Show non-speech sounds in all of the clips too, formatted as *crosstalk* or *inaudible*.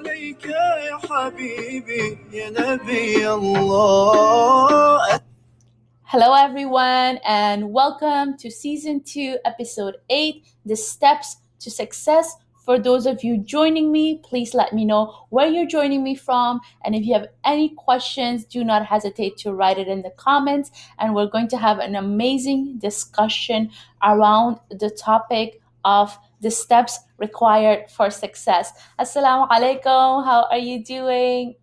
عليك يا حبيبي يا نبي الله Hello, everyone, and welcome to season two, episode eight The Steps to Success. For those of you joining me, please let me know where you're joining me from. And if you have any questions, do not hesitate to write it in the comments. And we're going to have an amazing discussion around the topic of the steps required for success. Assalamu alaikum. How are you doing?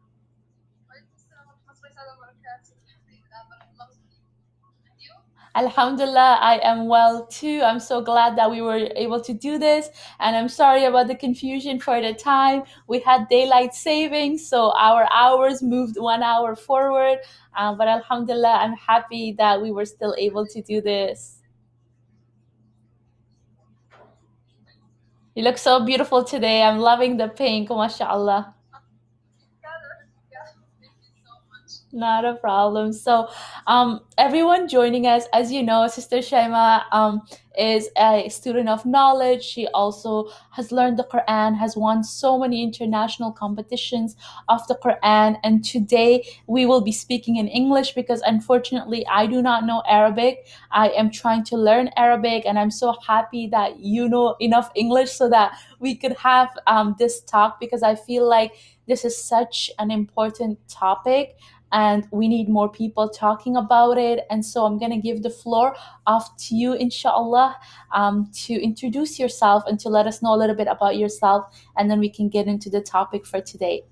Alhamdulillah, I am well too. I'm so glad that we were able to do this. And I'm sorry about the confusion for the time. We had daylight savings, so our hours moved one hour forward. Uh, but Alhamdulillah, I'm happy that we were still able to do this. You look so beautiful today. I'm loving the pink, mashallah. Not a problem. So, um, everyone joining us, as you know, Sister Chaymae um, is a student of knowledge. She also has learned the Quran, has won so many international competitions of the Quran. And today we will be speaking in English because unfortunately I do not know Arabic. I am trying to learn Arabic, and I'm so happy that you know enough English so that we could have um, this talk because I feel like this is such an important topic and we need more people talking about it. And so I'm going to give the floor off to you, inshallah, um, to introduce yourself and to let us know a little bit about yourself, and then we can get into the topic for today.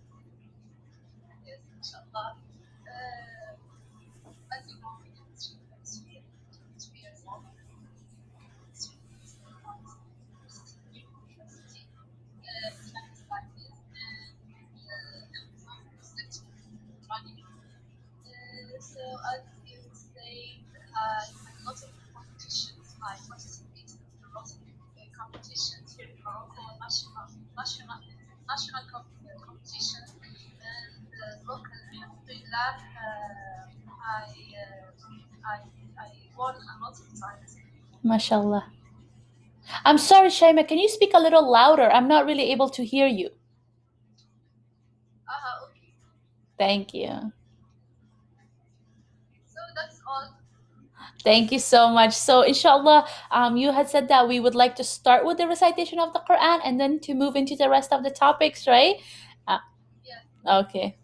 National com- competitions, and uh. Alhamdulillah, uh, I, uh, I, I won a lot of times. MashaAllah. I'm sorry, Chaymae, can you speak a little louder? I'm not really able to hear you. Uh, okay. Thank you. Thank you so much. So, inshallah, um, you had said that we would like to start with the recitation of the Quran and then to move into the rest of the topics, right? Uh, Yeah. okay.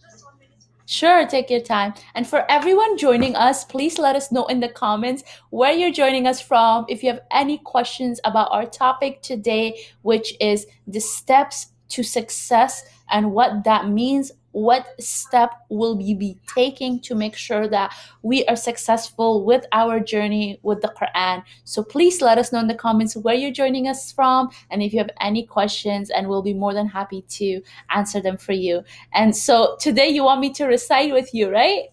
Just one minute. Sure, take your time. And for everyone joining us, please let us know in the comments where you're joining us from. If you have any questions about our topic today, which is the steps to success and what that means, what step will we be taking to make sure that we are successful with our journey with the Quran. So please let us know in the comments where you're joining us from and if you have any questions, and we'll be more than happy to answer them for you. And so today you want me to recite with you, right?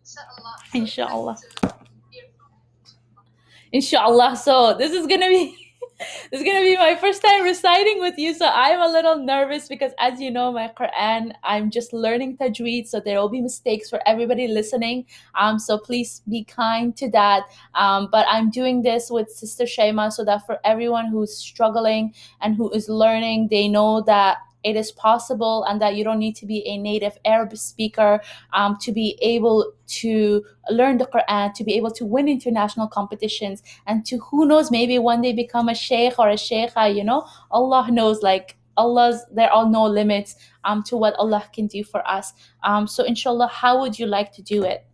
Inshallah. Inshallah. nice to hear from you. Inshallah. So this is gonna be this is gonna be my first time reciting with you. So I'm a little nervous because as you know, my Quran, I'm just learning tajweed, so there will be mistakes for everybody listening. Um, so please be kind to that. Um, but I'm doing this with Sister Chaymae so that for everyone who's struggling and who is learning, they know that it is possible and that you don't need to be a native Arab speaker um, to be able to learn the Quran, to be able to win international competitions, and to who knows, maybe one day become a sheikh or a sheikha, you know? Allah knows, like, Allah's, there are no limits um, to what Allah can do for us. Um, so, inshallah, how would you like to do it?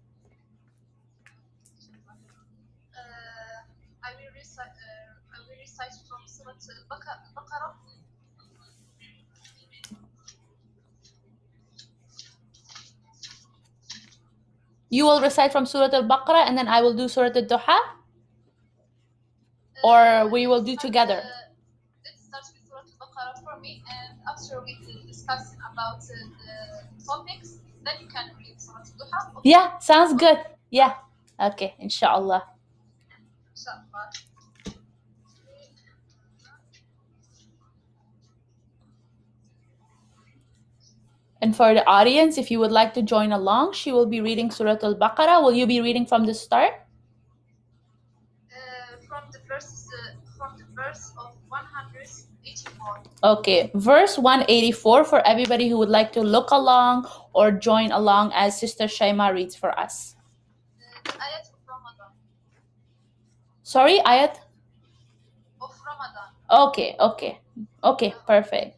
Uh, I will recite. Uh, I will recite from Surah Al-Baqarah. You will recite from Surah Al Baqarah and then I will do Surah Al Duha, or we will do together. Uh, let's start with Surah Al-Baqarah for me, and after we discuss about uh, the topics, then you can read Surah Al-Duha. Okay, Yeah, sounds good. Yeah. Okay, inshallah. inshallah. And for the audience, if you would like to join along, she will be reading Surah Al Baqarah. Will you be reading from the start? Uh, from the verse, uh, from the verse of 184. Okay, verse 184 for everybody who would like to look along or join along as Sister Chaymae reads for us. Uh, ayat of Ramadan. Sorry, ayat? Of Ramadan. Okay, okay, okay, perfect.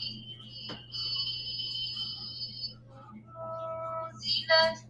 Congratulations.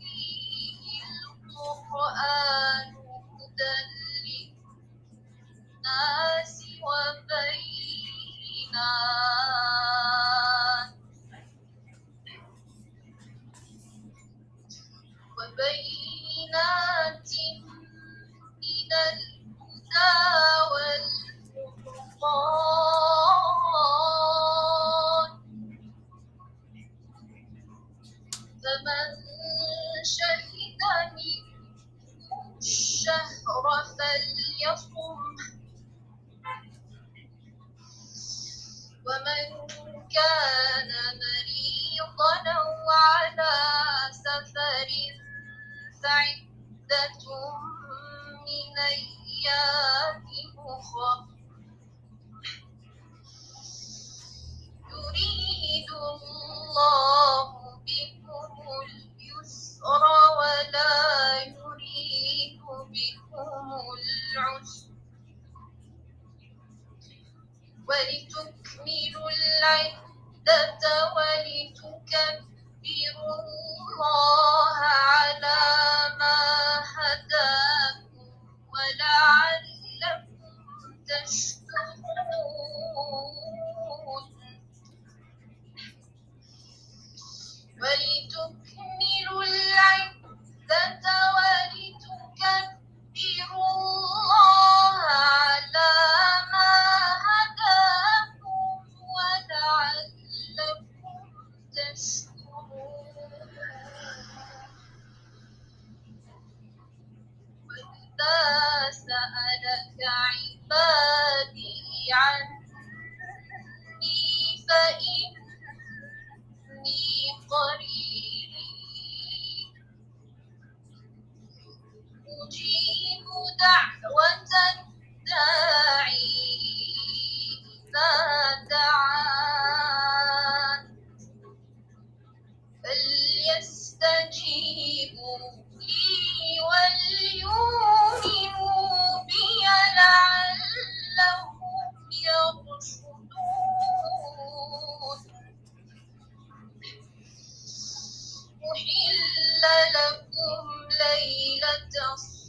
ولتكملوا العدة ولتكبروا الله على ما هداكم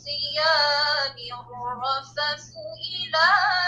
الصيام الرفث إلى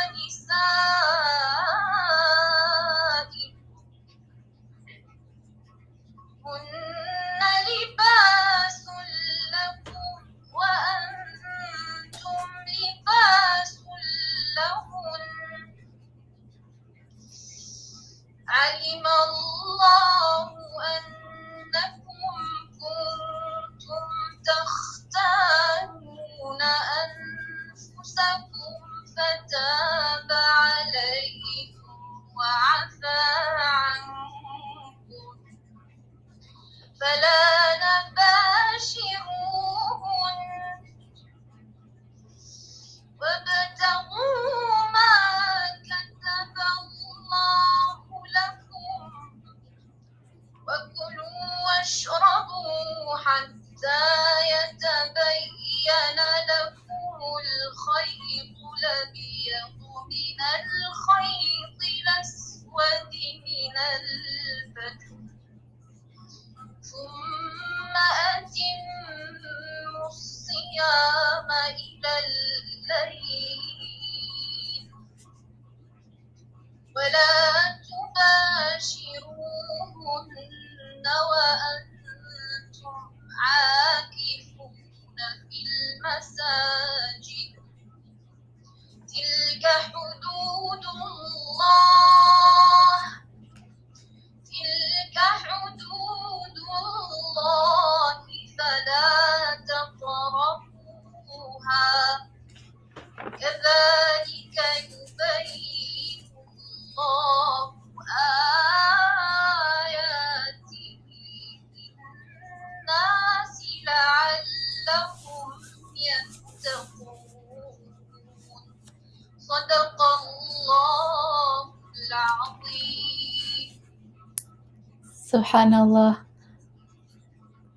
Subhanallah.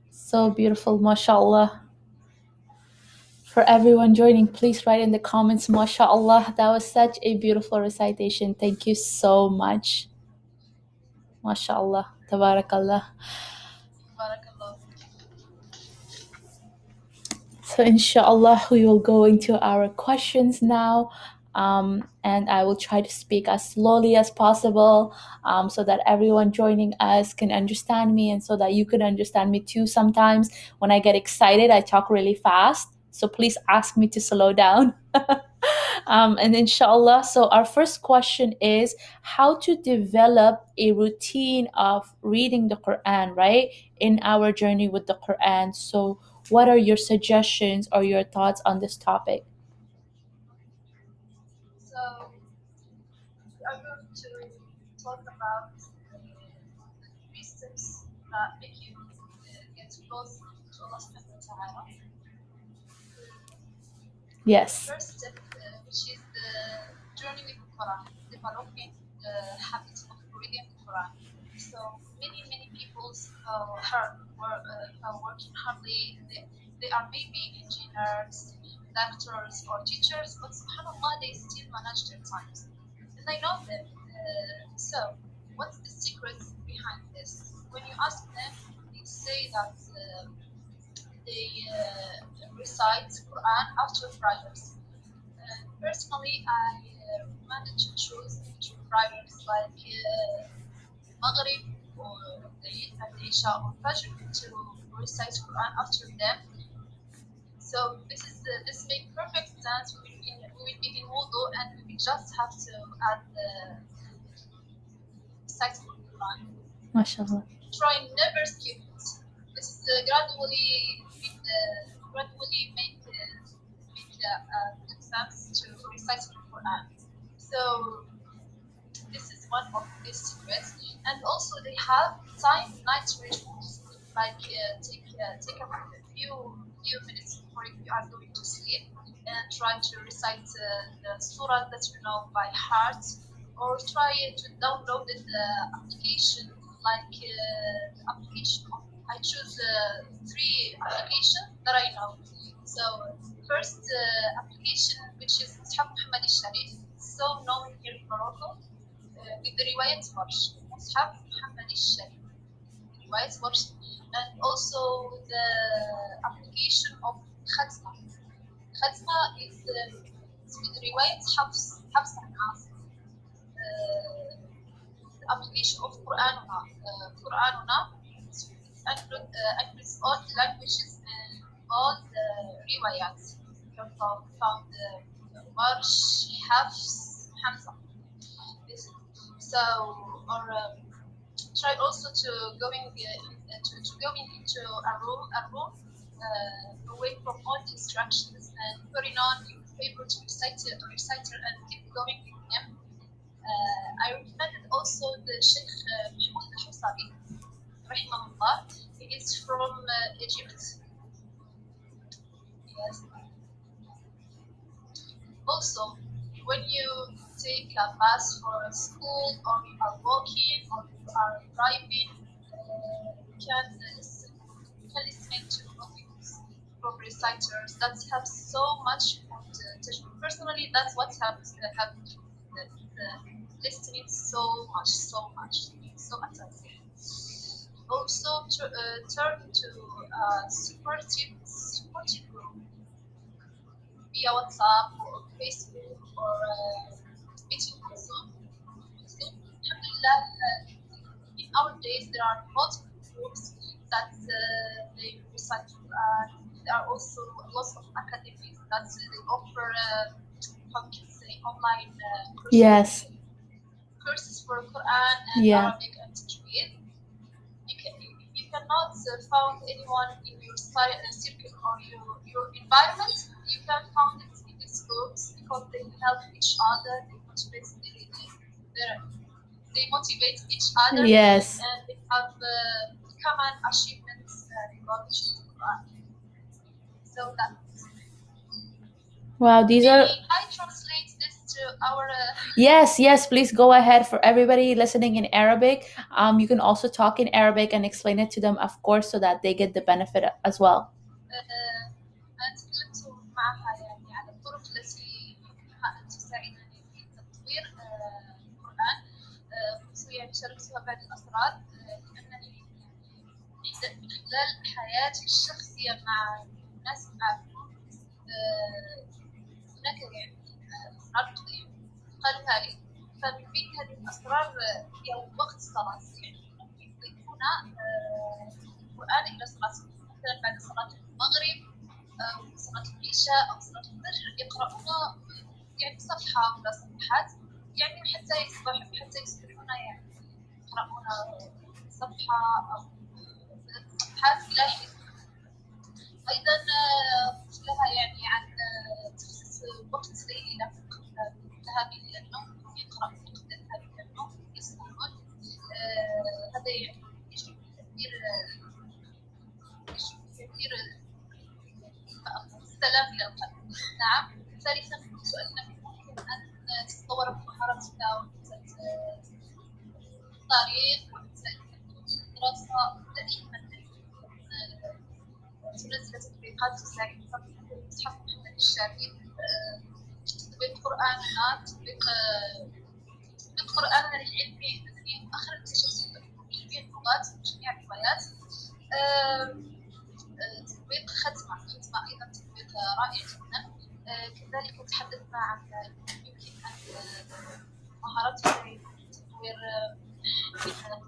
So beautiful, mashallah. For everyone joining, please write in the comments, mashallah. That was such a beautiful recitation. Thank you so much. Mashallah. Tabarakallah. Barakallah. So, inshallah, we will go into our questions now. Um, and I will try to speak as slowly as possible um, so that everyone joining us can understand me and so that you can understand me too. Sometimes when I get excited, I talk really fast. So, please ask me to slow down. *laughs* um, and inshallah, so our first question is how to develop a routine of reading the Quran, right? In our journey with the Quran. So, what are your suggestions or your thoughts on this topic? About the that make you get to. Yes. First step, uh, which is the journey with the Quran, developing the habit of reading the Quran. So many, many people uh, are, uh, are working hardly. They, they are maybe engineers, doctors, or teachers, but subhanAllah, they still manage their times. And I know them. Uh, so, what's the secret behind this? When you ask them, they say that uh, they uh, recite Quran after prayers. Uh, personally, I uh, managed to choose two prayers like uh, Maghrib or Eid and Isha or Fajr to recite Quran after them. So this is the, this makes perfect sense. We will, will be in wudu and we just have to add the recite Quran MashaAllah. try never skip it. Is uh, gradually uh, gradually make uh, make uh, good sense to recite the Quran. So this is one of the secrets, and also they have time night rituals like uh, take uh, take a few few minutes before you are going to sleep and try to recite uh, the surah that you know by heart or try to download the application like uh, application I choose uh, three applications that I know. So first uh, application which is Mus'haf Muhammad al-Sharif, so known here in Morocco uh, with the riwayat Warsh, Mus'haf Muhammad al-Sharif, riwayat Warsh, and also the application of Khatma. Khatma is uh, with riwayat Hafs, Hafs and Asim. Uh, the application of Quranuna. Uh, Quranuna uh, includes all the languages and all the riwayat. from, found uh, Warsh, Hafs, Hamza. So, or um, try also to going uh, to, to going into a room, a room uh, away from all distractions and putting on your favorite reciter, reciter and keep going with him. Uh, I recommended also the Sheikh uh, Mahmoud al-Husari, rahimahullah. He is from uh, Egypt. Yes. Also, when you take a bus for school or you are walking or you are driving, uh, you can listen, you can listen to from reciters that have so much content. Personally, that's what helps uh, helped the, the listening so much, so much, so attentive. Also, to, uh, turn to a supportive, supportive group via WhatsApp or Facebook or uh, meeting on So, uh, in our days there are multiple groups that uh, they recite Quran. There are also lots of academies that uh, they offer, uh, how can say, online uh, Yes. Courses for Quran and Yeah. Arabic and Tajweed. You can you cannot uh, find anyone in your uh, circle or your, your environment. You can find it in these groups because they help each other. They motivate they, they, they motivate each other. Yes. And they have uh, common achievements uh, regarding Quran. So that Wow, these are Maybe I translate this to to our uh, Yes, yes, please go ahead for everybody listening in Arabic. Um, you can also talk in Arabic and explain it to them, of course, so that they get the benefit as well. آه، أنا تكلمت معها يعني على الطرق التي يمكنها أن تساعدني في تطوير آه، القرآن آه، قلت يعني شاركتها بعض الأسرار آه، لأنني يعني من خلال حياتي الشخصية مع الناس معهم آه، هناك يعني آه، أسرار يعني قالوا ثالث فبالفيد هذه الأسرار هي وقت الصلاه يعني يضيفون آه، القرآن إلى صلاة مثلا بعد صلاة المغرب أو صلاة العشاء أو صلاة الفجر يقرؤون يعني صفحة ولا صفحات يعني حتى يصبح حتى يصبحون يعني يقرؤون صفحة أو صفحات إلى أيضا آه، قلت لها يعني عن تخصيص وقت ليلة قبل الذهاب إلى سلام للقلب نعم. ثالثا قلت انك ممكن ان تتطور بمهاراتك الطريق والدراسة. دائما تنزل تطبيقات تساعدك تحقق هذا الشريك تطبيق قراننا آه، تطبيق تطبيق قراننا العلمي. المدني مؤخرا اكتشفت جميع اللغات جميع الروايات. آه، تطبيق ختم رائع جدا آه، كذلك تحدثنا عن آه، يمكن أن آه، مهارات في تطوير آه،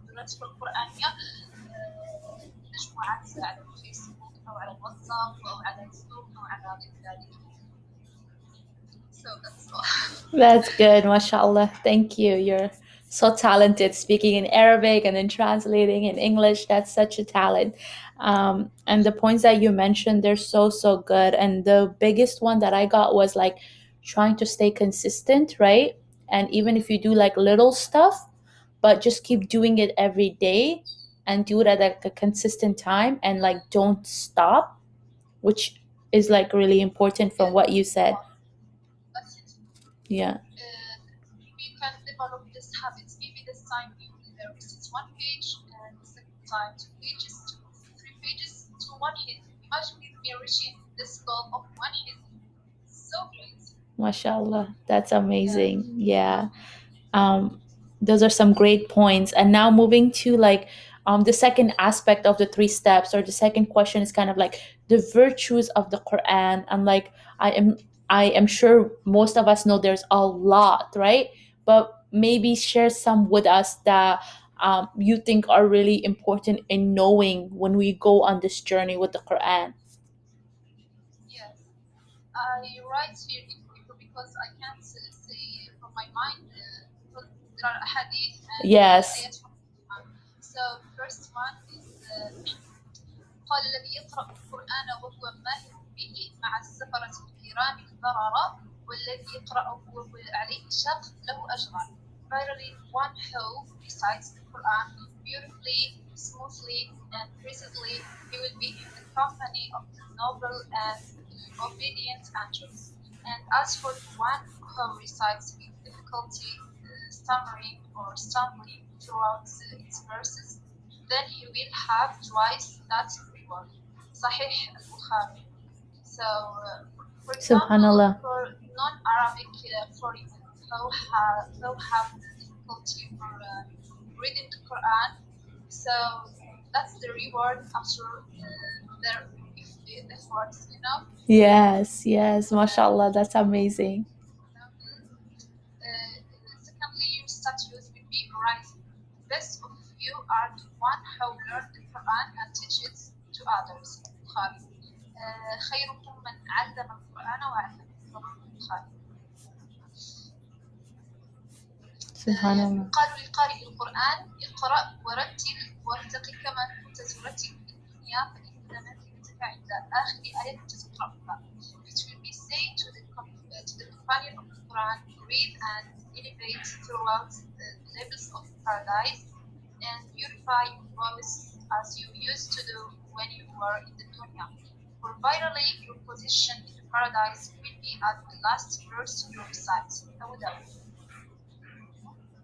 قدراتك القرآنية آه، مجموعات على الفيسبوك أو على الواتساب أو على زوم أو على غير ذلك. So that's all. That's good, mashallah. Thank you. You're so talented speaking in Arabic and then translating in English. That's such a talent. Um, and the points that you mentioned, they're so, so good. And the biggest one that I got was like trying to stay consistent, right? And even if you do like little stuff, but just keep doing it every day and do it at like a consistent time and like don't stop, which is like really important from what you said. Yeah. Can develop. Maybe this time visit one page and the second time three pages to one hit. Imagine me reaching this of one. So great. Mashallah, that's amazing. Yeah. Um, those are some great points. And now moving to like um, the second aspect of the three steps, or the second question is kind of like the virtues of the Quran. And like I am, I am sure most of us know there's a lot, right? But maybe share some with us that um, you think are really important in knowing when we go on this journey with the Quran. Yes. I write here in paper because I can't uh, say from my mind uh, because there are hadith and Yes. ayat from the Quran. So first one is uh, قال الذي يقرأ القرآن وهو ماهر به مع السفرة الكرام البررة والذي يقرأه وهو عليه شق له أجران. Verily, one who recites the Quran beautifully, smoothly, and precisely, he will be in the company of the noble and obedient angels. And as for the one who recites with difficulty, uh, stammering or stumbling throughout its verses, then he will have twice that reward. Sahih al-Bukhari. So, uh, for example, Subhanallah. for non-Arabic uh, who have, who have difficulty for uh, reading the Quran, so that's the reward after uh, their efforts, you know. Yes, yes, mashallah, that's amazing. Uh, secondly, your status will be rising. Best of you are the one who learn the Quran and teach it to others. Bukhari. Uh, خيركم من علم القرآن وعلمه. Bukhari. Subhanallah. قالوا لقارئ القرآن اقرأ ورتل وارتقي كما كنت ترتل في الدنيا فإن منزلتك عند آخر آية كنت تقرأها. It will be said to the, com- uh, to the companion of the Quran, read and elevate throughout the levels of paradise and purify your voice as you used to do when you were in the dunya. For virally, your position in the paradise will be at the last verse you recite. Abu Dhabi.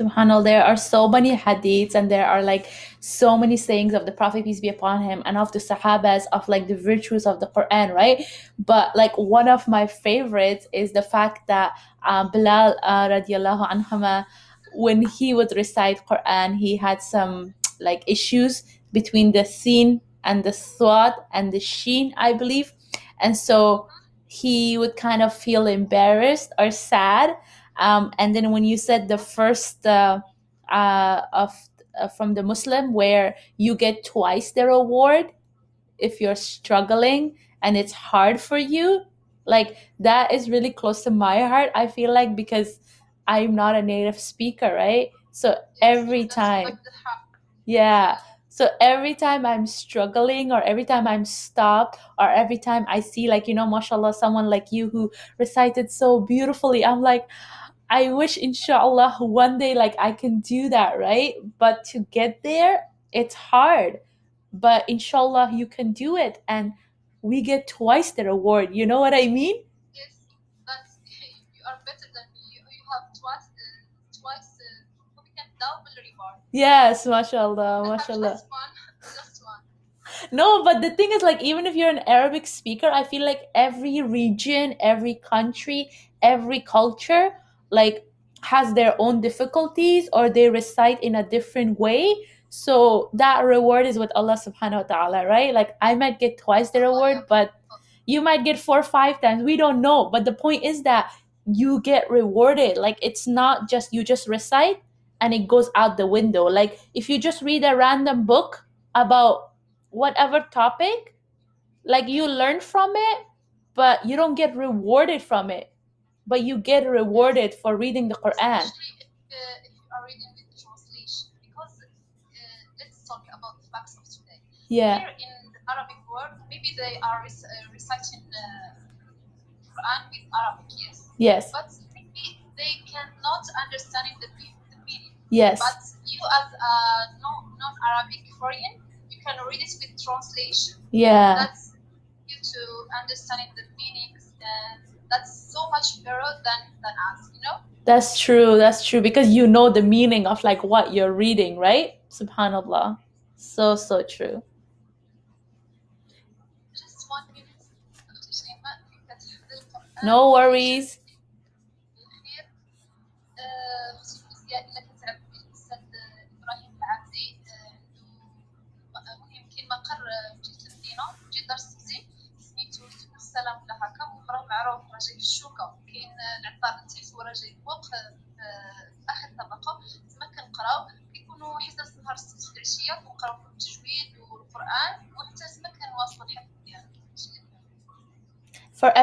Subhanallah, there are so many hadiths and there are like so many sayings of the Prophet, peace be upon him, and of the Sahabas of like the virtues of the Quran, right? But like one of my favorites is the fact that um, Bilal uh, radiallahu anhuma, when he would recite Quran, he had some like issues between the sin and the swat and the sheen, I believe. And so he would kind of feel embarrassed or sad um, and then when you said the first uh, uh, of uh, from the Muslim, where you get twice the reward if you're struggling and it's hard for you, like that is really close to my heart. I feel like because I'm not a native speaker, right? So every time, like the haq. yeah. So every time I'm struggling or every time I'm stopped or every time I see like, you know, mashallah, someone like you who recited so beautifully, I'm like, I wish inshallah one day like I can do that, right? But to get there, it's hard. But inshallah you can do it and we get twice the reward. You know what I mean? Yes, but you are better than me. You, you have twice, uh, twice, uh, we can double reward. Yes, mashallah, mashallah. just one, just one. No, but the thing is, like, even if you're an Arabic speaker, I feel like every region, every country, every culture, like, has their own difficulties or they recite in a different way. So that reward is with Allah subhanahu wa ta'ala, right? Like, I might get twice the reward, but you might get four or five times. We don't know. But the point is that you get rewarded. Like, it's not just you just recite and it goes out the window. Like, if you just read a random book about whatever topic like you learn from it but you don't get rewarded from it but you get rewarded for reading the quran Especially if, uh, if you are reading with translation, because uh, let's talk about the facts of today. yeah Here in the Arabic world, maybe they are rec- uh, reciting uh, Quran with Arabic, yes, yes but maybe they cannot understanding the, the meaning. yes But you, as a non non Arabic foreign, you can read it with translation. yeah That's you to understanding the meanings, and that's so much better than than us, you know. that's true that's true because you know the meaning of like what you're reading right subhanallah so so true Just one minute. Dr. Chaymae, because the no worries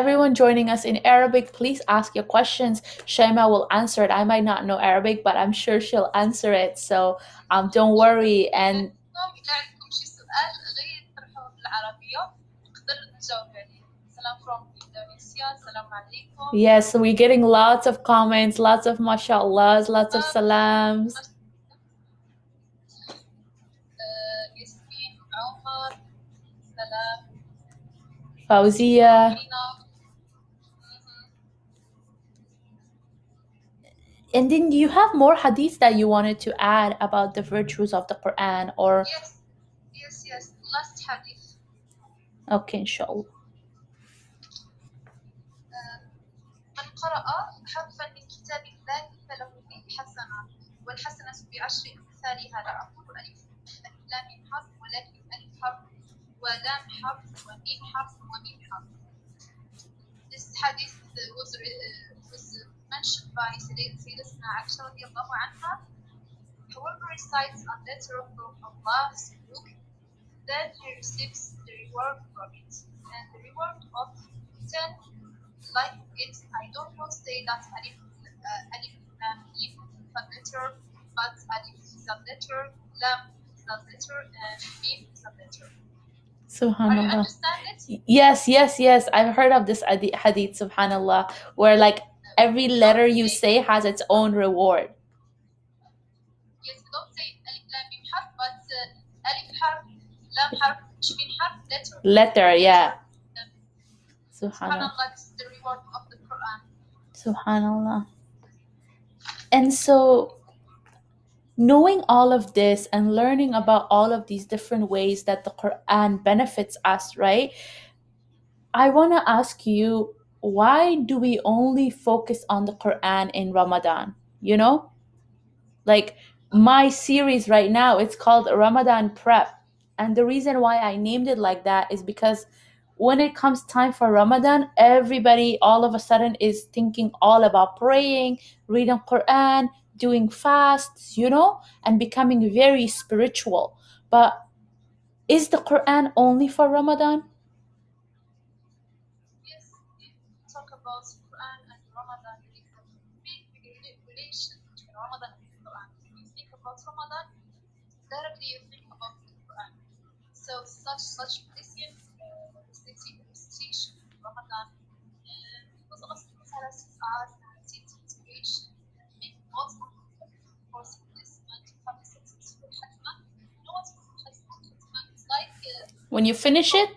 everyone joining us in Arabic, please ask your questions. Chaymae will answer it. I might not know Arabic, but I'm sure she'll answer it. So um, don't worry. And Yes, we're getting lots of comments, lots of Mashallahs, lots of salams. Fauzia. And then you have more hadiths that you wanted to add about the virtues of the Quran or Yes, yes, yes. Last hadith. okay, inshallah. آه، من قرأ حرفا من كتاب الله فله به حسنة والحسنة بعشر أمثالها لا أقول ألف ألف لام حرف ولكن ألف حرف ولام حرف وميم حرف وميم حرف. This hadith was, uh, was mentioned by Sayyidatina Aisha anha. Whoever recites a letter from Allah's book, then he receives the reward for it. and the reward of 10 like it I don't want to say that alif uh, alif lam mim letter but alif subletter lam subletter and mim subletter are you Subhanallah. Yes, yes, yes. I've heard of this hadith, subhanallah, where like every letter you say has its own reward. yes don't say alif lam mim harf but uh, alif harf lam harf shin harf letter Letter, yeah. Subhanallah. subhanallah is the reward of the Quran Subhanallah. And so, knowing all of this and learning about all of these different ways that the Quran benefits us, right? I want to ask you, why do we only focus on the Quran in Ramadan? You know? Like my series right now, it's called Ramadan Prep. And the reason why I named it like that is because when it comes time for Ramadan, everybody all of a sudden is thinking all about praying, reading Quran, doing fasts, you know, and becoming very spiritual. But is the Quran only for Ramadan? Directly think about the Quran. So such such blessing, uh, recitation in Ramadan, uh, because Allah subhanahu wa ta'ala sees us and sees inspiration, and make most of the course this month to have a successful Khatma. You know what's Khatma? Khatma is like uh, When you finish it,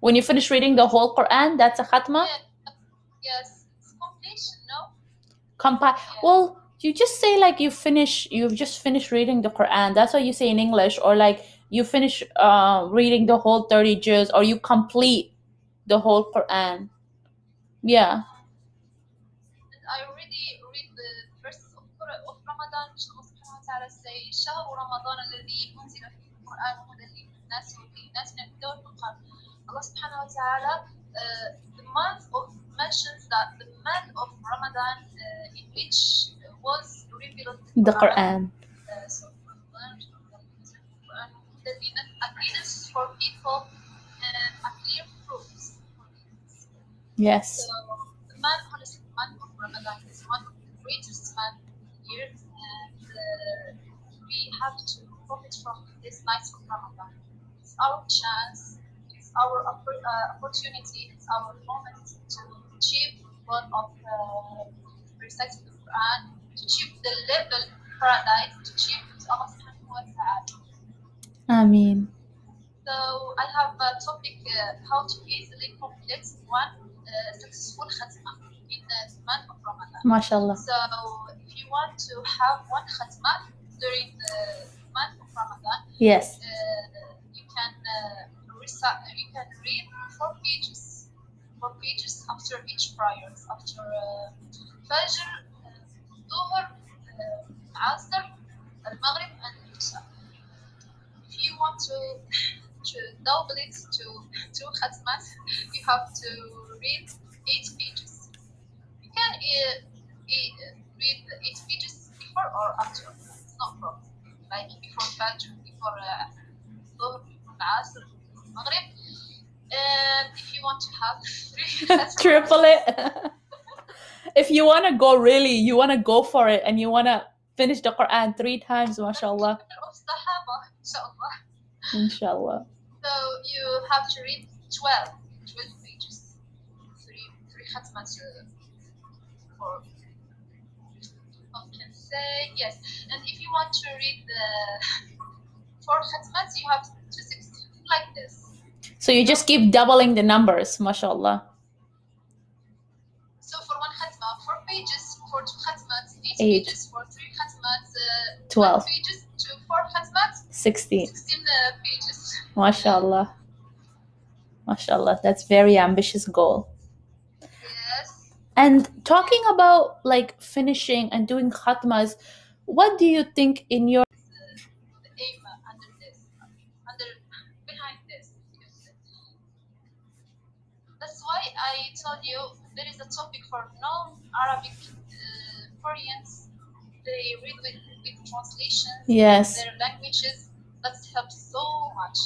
when you finish reading the whole Quran, that's a khatma? Yeah, yes, it's completion, no? Compi- Yeah. well, you just say like you finish, you've just finished reading the Quran. That's what you say in English, or like you finish uh, reading the whole 30 juz, or you complete the whole Quran. Yeah. And I already read the verses of, Qur- of Ramadan which Allah subhanahu wa ta'ala say شهر رمضان الذي أنزل فيه القرآن هدى للناس وبينات من الهدى والفرقان Allah subhanahu wa ta'ala uh, the month of mentions that the month of Ramadan uh, in which was revealed the Quran. Uh, uh, yes. So, the man, honestly, the man of Ramadan is one of the greatest man here, and uh, we have to profit from this night of Ramadan. It's our chance, it's our uh, opportunity, it's our moment to achieve one of uh, reciting the Quran to achieve the level paradise, to achieve Allah subhanahu wa ta'ala. Ameen. So I have a topic uh, how to easily complete one uh, successful khatma in the month of Ramadan. MashaAllah. So if you want to have one khatma during the month of Ramadan, Yes. uh, you can uh, recite, you can read four pages, four pages after each prayer, after uh, Fajr, uh, uh, Asr, Al-Maghrib, and Isha. If you want to to double it to two khatmas, you have to read eight pages. You can uh, uh, read eight pages before or after. It's no problem. Like before Fajr, before uh, Dhuhr, before Asr, Maghrib. And if you want to have three *laughs* Triple it. *laughs* if you want to go really, you want to go for it and you want to finish the Quran three times, mashallah. inshallah. So you have to read 12, 12 pages. Three, three khatmas uh, for can say yes. And if you want to read the four khatmas, you have to six like this. So you just keep doubling the numbers, mashallah. For two khatmas, eight, Eight. pages. For three khatmas, uh, 12. pages. To four khatmas, 16. 16 uh, pages. Mashallah. Mashallah. That's very ambitious goal. Yes. And talking about like finishing and doing khatmas, what do you think in your the aim under this, under behind this. That's why I told you there is a topic for non-Arabic Koreans. They read with, with translations Yes. their languages. That helps so much.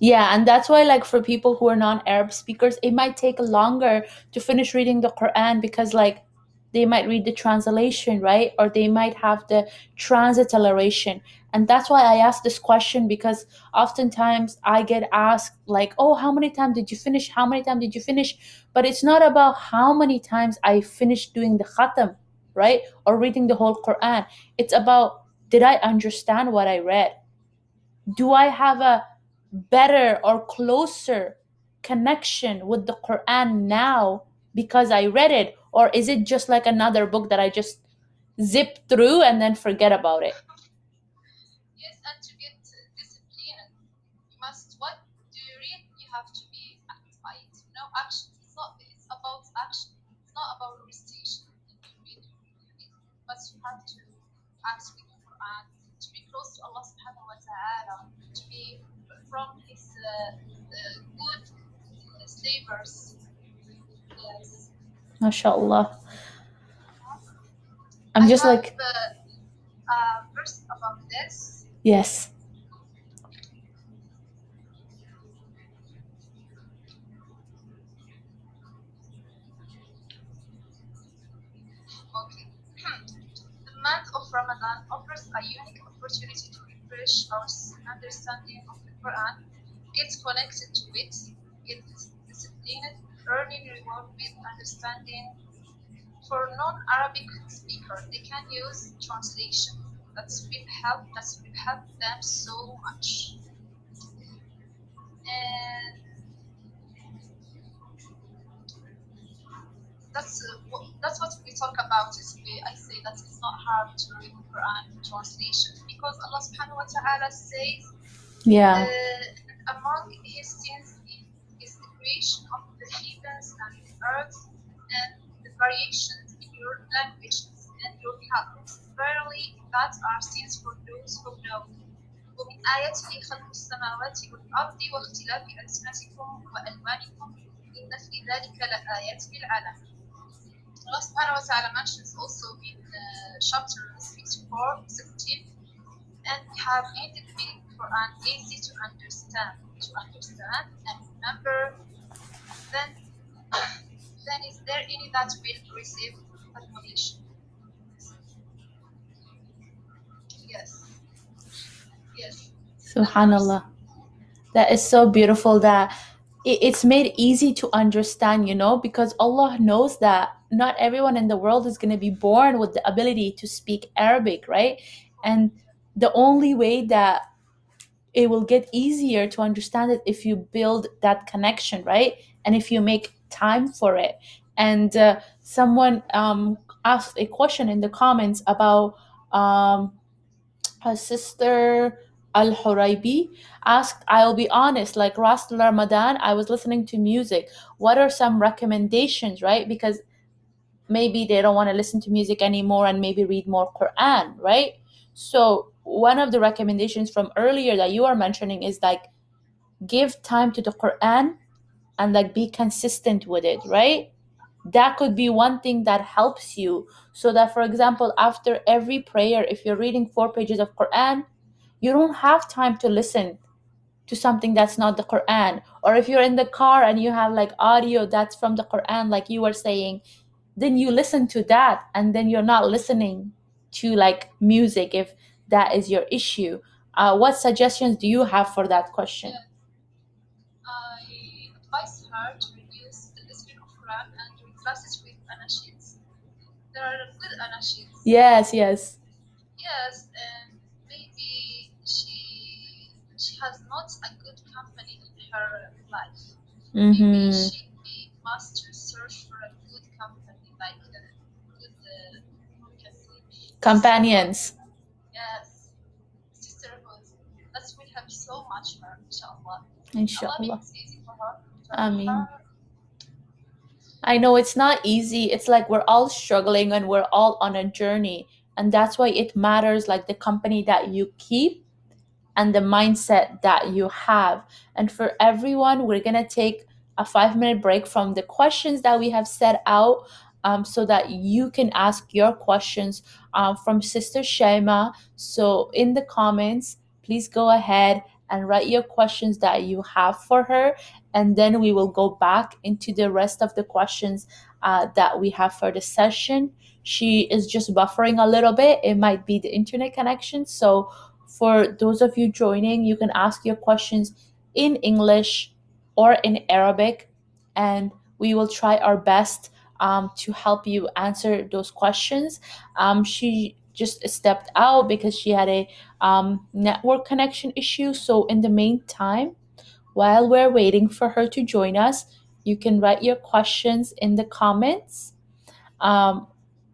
Yeah, and that's why, like, for people who are non-Arab speakers, it might take longer to finish reading the Quran because, like, they might read the translation, right? Or they might have the transliteration. And that's why I ask this question because oftentimes I get asked, like, oh, how many times did you finish? How many times did you finish? But it's not about how many times I finished doing the khatam, right? Or reading the whole Quran. It's about did I understand what I read? Do I have a better or closer connection with the Quran now because I read it? Or is it just like another book that I just zip through and then forget about it? Yes, and to get uh, disciplined, you must what do you read? You have to be right. You know, action. It's not. It's about action. It's not about recitation. You read, you read, but you have to act with the Quran to be close to Allah Subhanahu wa Taala, to be from His uh, uh, good slavers. Yes. MashaAllah. I'm I just like, the uh, verse about this. yes. Month of Ramadan offers a unique opportunity to refresh our understanding of the Quran, get connected to it, get dis- disciplined, earning reward with understanding. For non-Arabic speakers, they can use translation. That will help. That will help them so much. And that's that's what we talk about. Is we, I say that it's not hard to read the Quran translation because Allah Subhanahu wa Taala says Yeah. uh, among His sins is the creation of the heavens and the earth and the variations in your languages and your habits. Verily, that are sins for those who know. ومن آياته خلق السماوات والأرض واختلاف ألسنتكم وألوانكم إن في ذلك لآيات للعالمين. Allah subhanahu wa ta'ala mentions also in uh, chapter 64, 16, and we have made the meaning Quran easy to understand, to understand and remember. Then, then is there any that will receive admonition? Yes. Yes. Subhanallah. That is so beautiful that it's made easy to understand, you know, because Allah knows that not everyone in the world is going to be born with the ability to speak Arabic, right? And the only way that it will get easier to understand it if you build that connection, right? And if you make time for it. And uh, someone um, asked a question in the comments about um, her sister Al Huraibi asked, I'll be honest, like Rast Ramadan, I was listening to music. What are some recommendations, right? Because maybe they don't want to listen to music anymore and maybe read more Quran, right? So, one of the recommendations from earlier that you are mentioning is like give time to the Quran and like be consistent with it, right? That could be one thing that helps you. So that for example, after every prayer, if you're reading four pages of Quran, you don't have time to listen to something that's not the Quran. Or if you're in the car and you have like audio that's from the Quran, like you were saying, then you listen to that and then you're not listening to like music if that is your issue. Uh, what suggestions do you have for that question? I advise her to reduce the listening of Quran and replace it with anasheeds. There are good anasheeds. Yes, yes. Yes, and maybe she she has not a good company in her life. Maybe Mm-hmm. she be must Companions. Yes, sisterhood. That will help so much her, inshallah. Inshallah. makes it easy for her. to Ameen. I know it's not easy. It's like we're all struggling and we're all on a journey. And that's why it matters like the company that you keep and the mindset that you have. And for everyone, we're going to take a five minute break from the questions that we have set out um, so that you can ask your questions um, from Sister Chaymae. So in the comments, please go ahead and write your questions that you have for her. And then we will go back into the rest of the questions uh, that we have for the session. She is just buffering a little bit. It might be the internet connection. So, for those of you joining, you can ask your questions in English or in Arabic, and we will try our best um, to help you answer those questions. Um, she just stepped out because she had a um, network connection issue. So, in the meantime, while we're waiting for her to join us, you can write your questions in the comments. Um,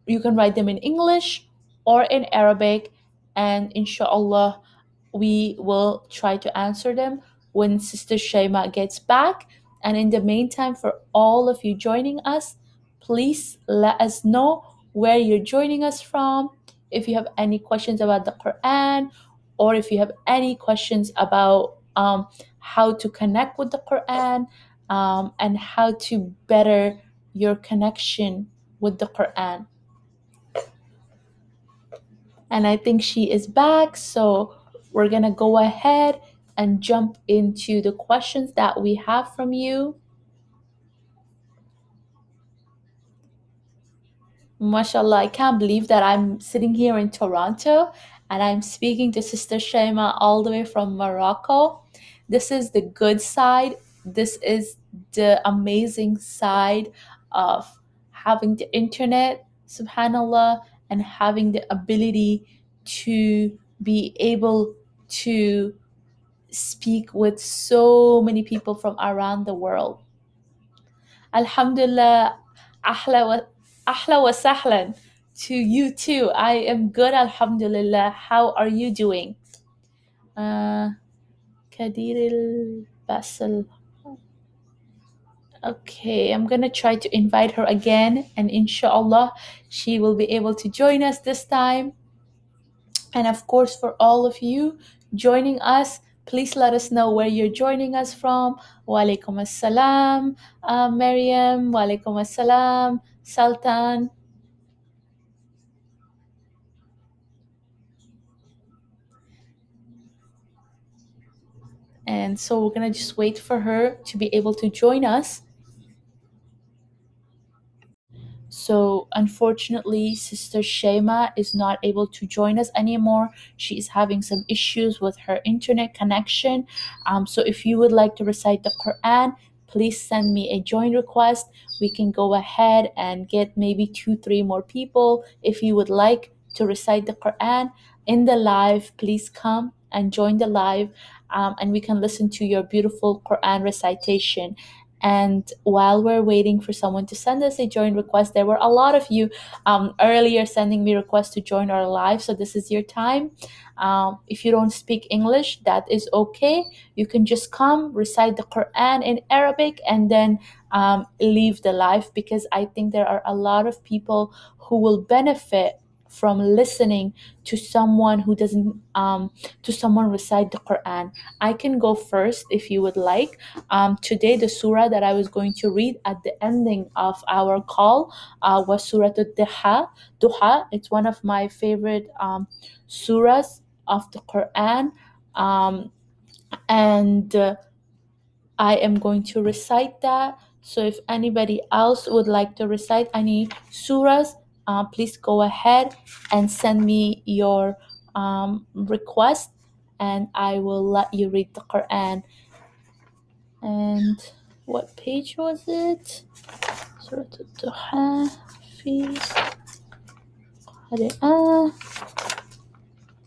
you can write them in English or in Arabic, and inshallah, we will try to answer them when Sister Chaymae gets back. And in the meantime, for all of you joining us, please let us know where you're joining us from. If you have any questions about the Quran, or if you have any questions about um, how to connect with the Quran um, and how to better your connection with the Quran. And I think she is back, so we're gonna go ahead and jump into the questions that we have from you. Mashallah, I can't believe that I'm sitting here in Toronto and I'm speaking to Sister Chaymae all the way from Morocco. This is the good side. This is the amazing side of having the internet, subhanAllah, and having the ability to be able to speak with so many people from around the world. Alhamdulillah, ahla ahla wa sahlan to you too. I am good, alhamdulillah. How are you doing? Uh, Kadir al. Okay, I'm gonna try to invite her again, and inshallah, she will be able to join us this time. And of course, for all of you joining us, please let us know where you're joining us from. Wa alaikum assalam, uh, Maryam. Wa alaikum assalam, Sultan. And so we're gonna just wait for her to be able to join us. So, unfortunately, Sister Chaymae is not able to join us anymore. She is having some issues with her internet connection. Um, so, if you would like to recite the Quran, please send me a join request. We can go ahead and get maybe two, three more people. If you would like to recite the Quran in the live, please come and join the live um, and we can listen to your beautiful Quran recitation. And while we're waiting for someone to send us a join request, there were a lot of you um, earlier sending me requests to join our live. So this is your time. Um, if you don't speak English, that is okay. You can just come, recite the Quran in Arabic, and then um, leave the live because I think there are a lot of people who will benefit from listening to someone who doesn't um, to someone recite the quran. I can go first if you would like. Um, today the surah that i was going to read at the ending of our call uh, was surah duha duha it's one of my favorite um, surahs of the quran. Um, and uh, i am going to recite that. So if anybody else would like to recite any surahs uh, please go ahead and send me your um, request and I will let you read the Quran. And what page was it? Surah Al-Duha fi Qari'ah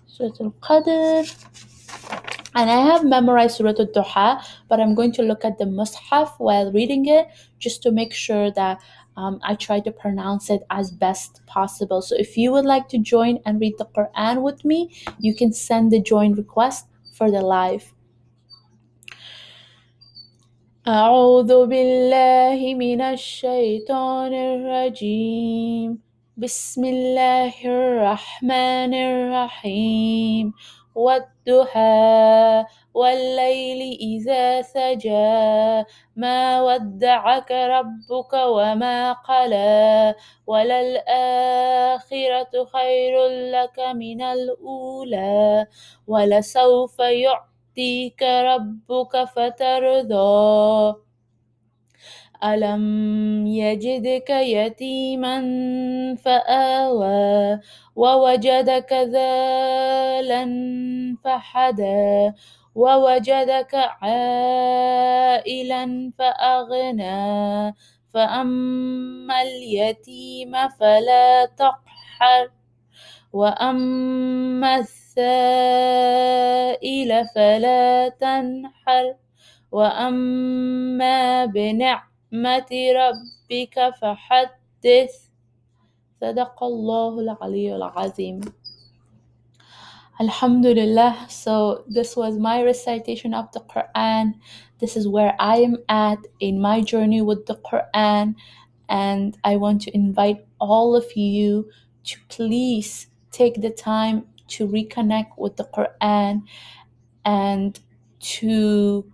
Surah Al-Qadr and I have memorized Surah Al-Duha but I'm going to look at the Mus'haf while reading it just to make sure that um, I try to pronounce it as best possible. So if you would like to join and read the Quran with me, you can send the join request for the live. أعوذ بالله من الشيطان الرجيم بسم الله الرحمن الرحيم والضحى والليل إذا سجى ما ودعك ربك وما قلى وللآخرة خير لك من الأولى ولسوف يعطيك ربك فترضى. ألم يجدك يتيما فآوى ووجدك ذالا فحدى ووجدك عائلا فأغنى. فأما اليتيم فلا تقحر وأما السائل فلا تنحر. وأما بنعمة ربك فحدث. صدق الله العلي العظيم. Alhamdulillah. So, this was my recitation of the Quran. This is where I am at in my journey with the Quran. And I want to invite all of you to please take the time to reconnect with the Quran and to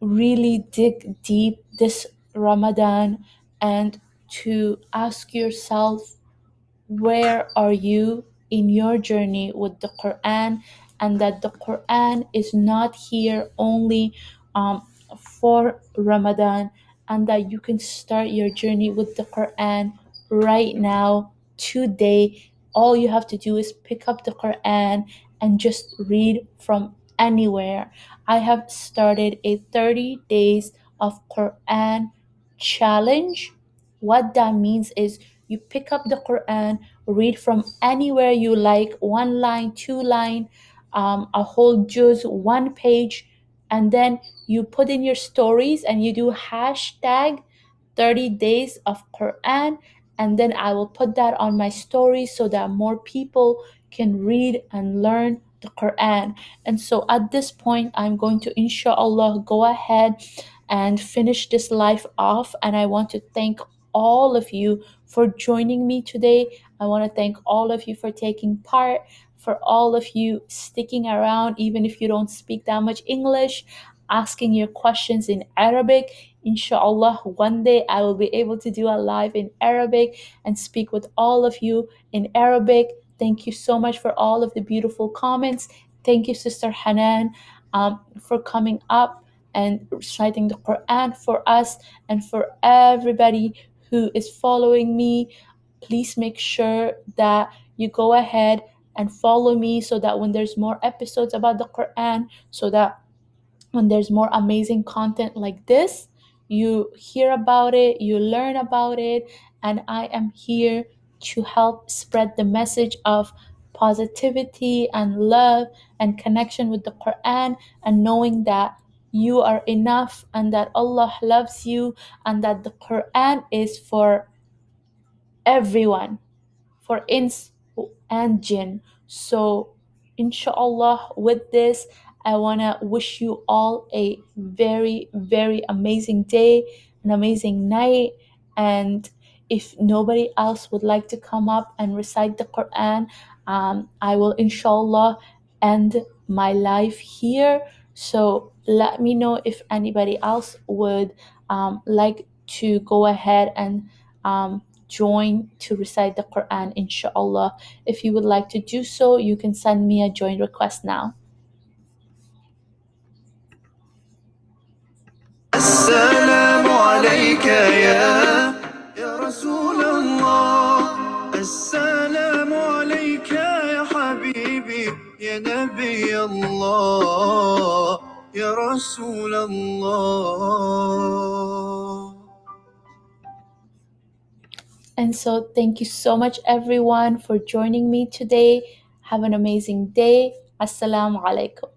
really dig deep this Ramadan and to ask yourself where are you in your journey with the Quran and that the Quran is not here only um, for Ramadan and that you can start your journey with the Quran right now, today. All you have to do is pick up the Quran and just read from anywhere. I have started a 30 days of Quran challenge. What that means is you pick up the Quran, read from anywhere you like, one line, two line, um, a whole juz, one page, and then you put in your stories and you do hashtag 30 days of Quran, and then I will put that on my story so that more people can read and learn the Quran. And so at this point, I'm going to, inshallah, go ahead and finish this life off. And I want to thank all of you for joining me today. I want to thank all of you for taking part, for all of you sticking around, even if you don't speak that much English, asking your questions in Arabic. Inshallah, one day I will be able to do a live in Arabic and speak with all of you in Arabic. Thank you so much for all of the beautiful comments. Thank you, Sister Hanan, um, for coming up and reciting the Quran for us and for everybody who is following me. Please make sure that you go ahead and follow me so that when there's more episodes about the Quran, so that when there's more amazing content like this, you hear about it, you learn about it, and I am here to help spread the message of positivity and love and connection with the Quran and knowing that you are enough and that Allah loves you and that the Quran is for everyone, for ins and jinn. So, inshallah, with this, I want to wish you all a very, very amazing day, an amazing night. And if nobody else would like to come up and recite the Quran, um, I will, inshallah, end my life here. So let me know if anybody else would um, like to go ahead and um, join to recite the Quran, inshallah. If you would like to do so, you can send me a join request now. السلام عليك يا يا رسول الله السلام عليك يا حبيبي يا نبي الله يا رسول الله And so, thank you so much, everyone, for joining me today. Have an amazing day. Assalamu alaikum.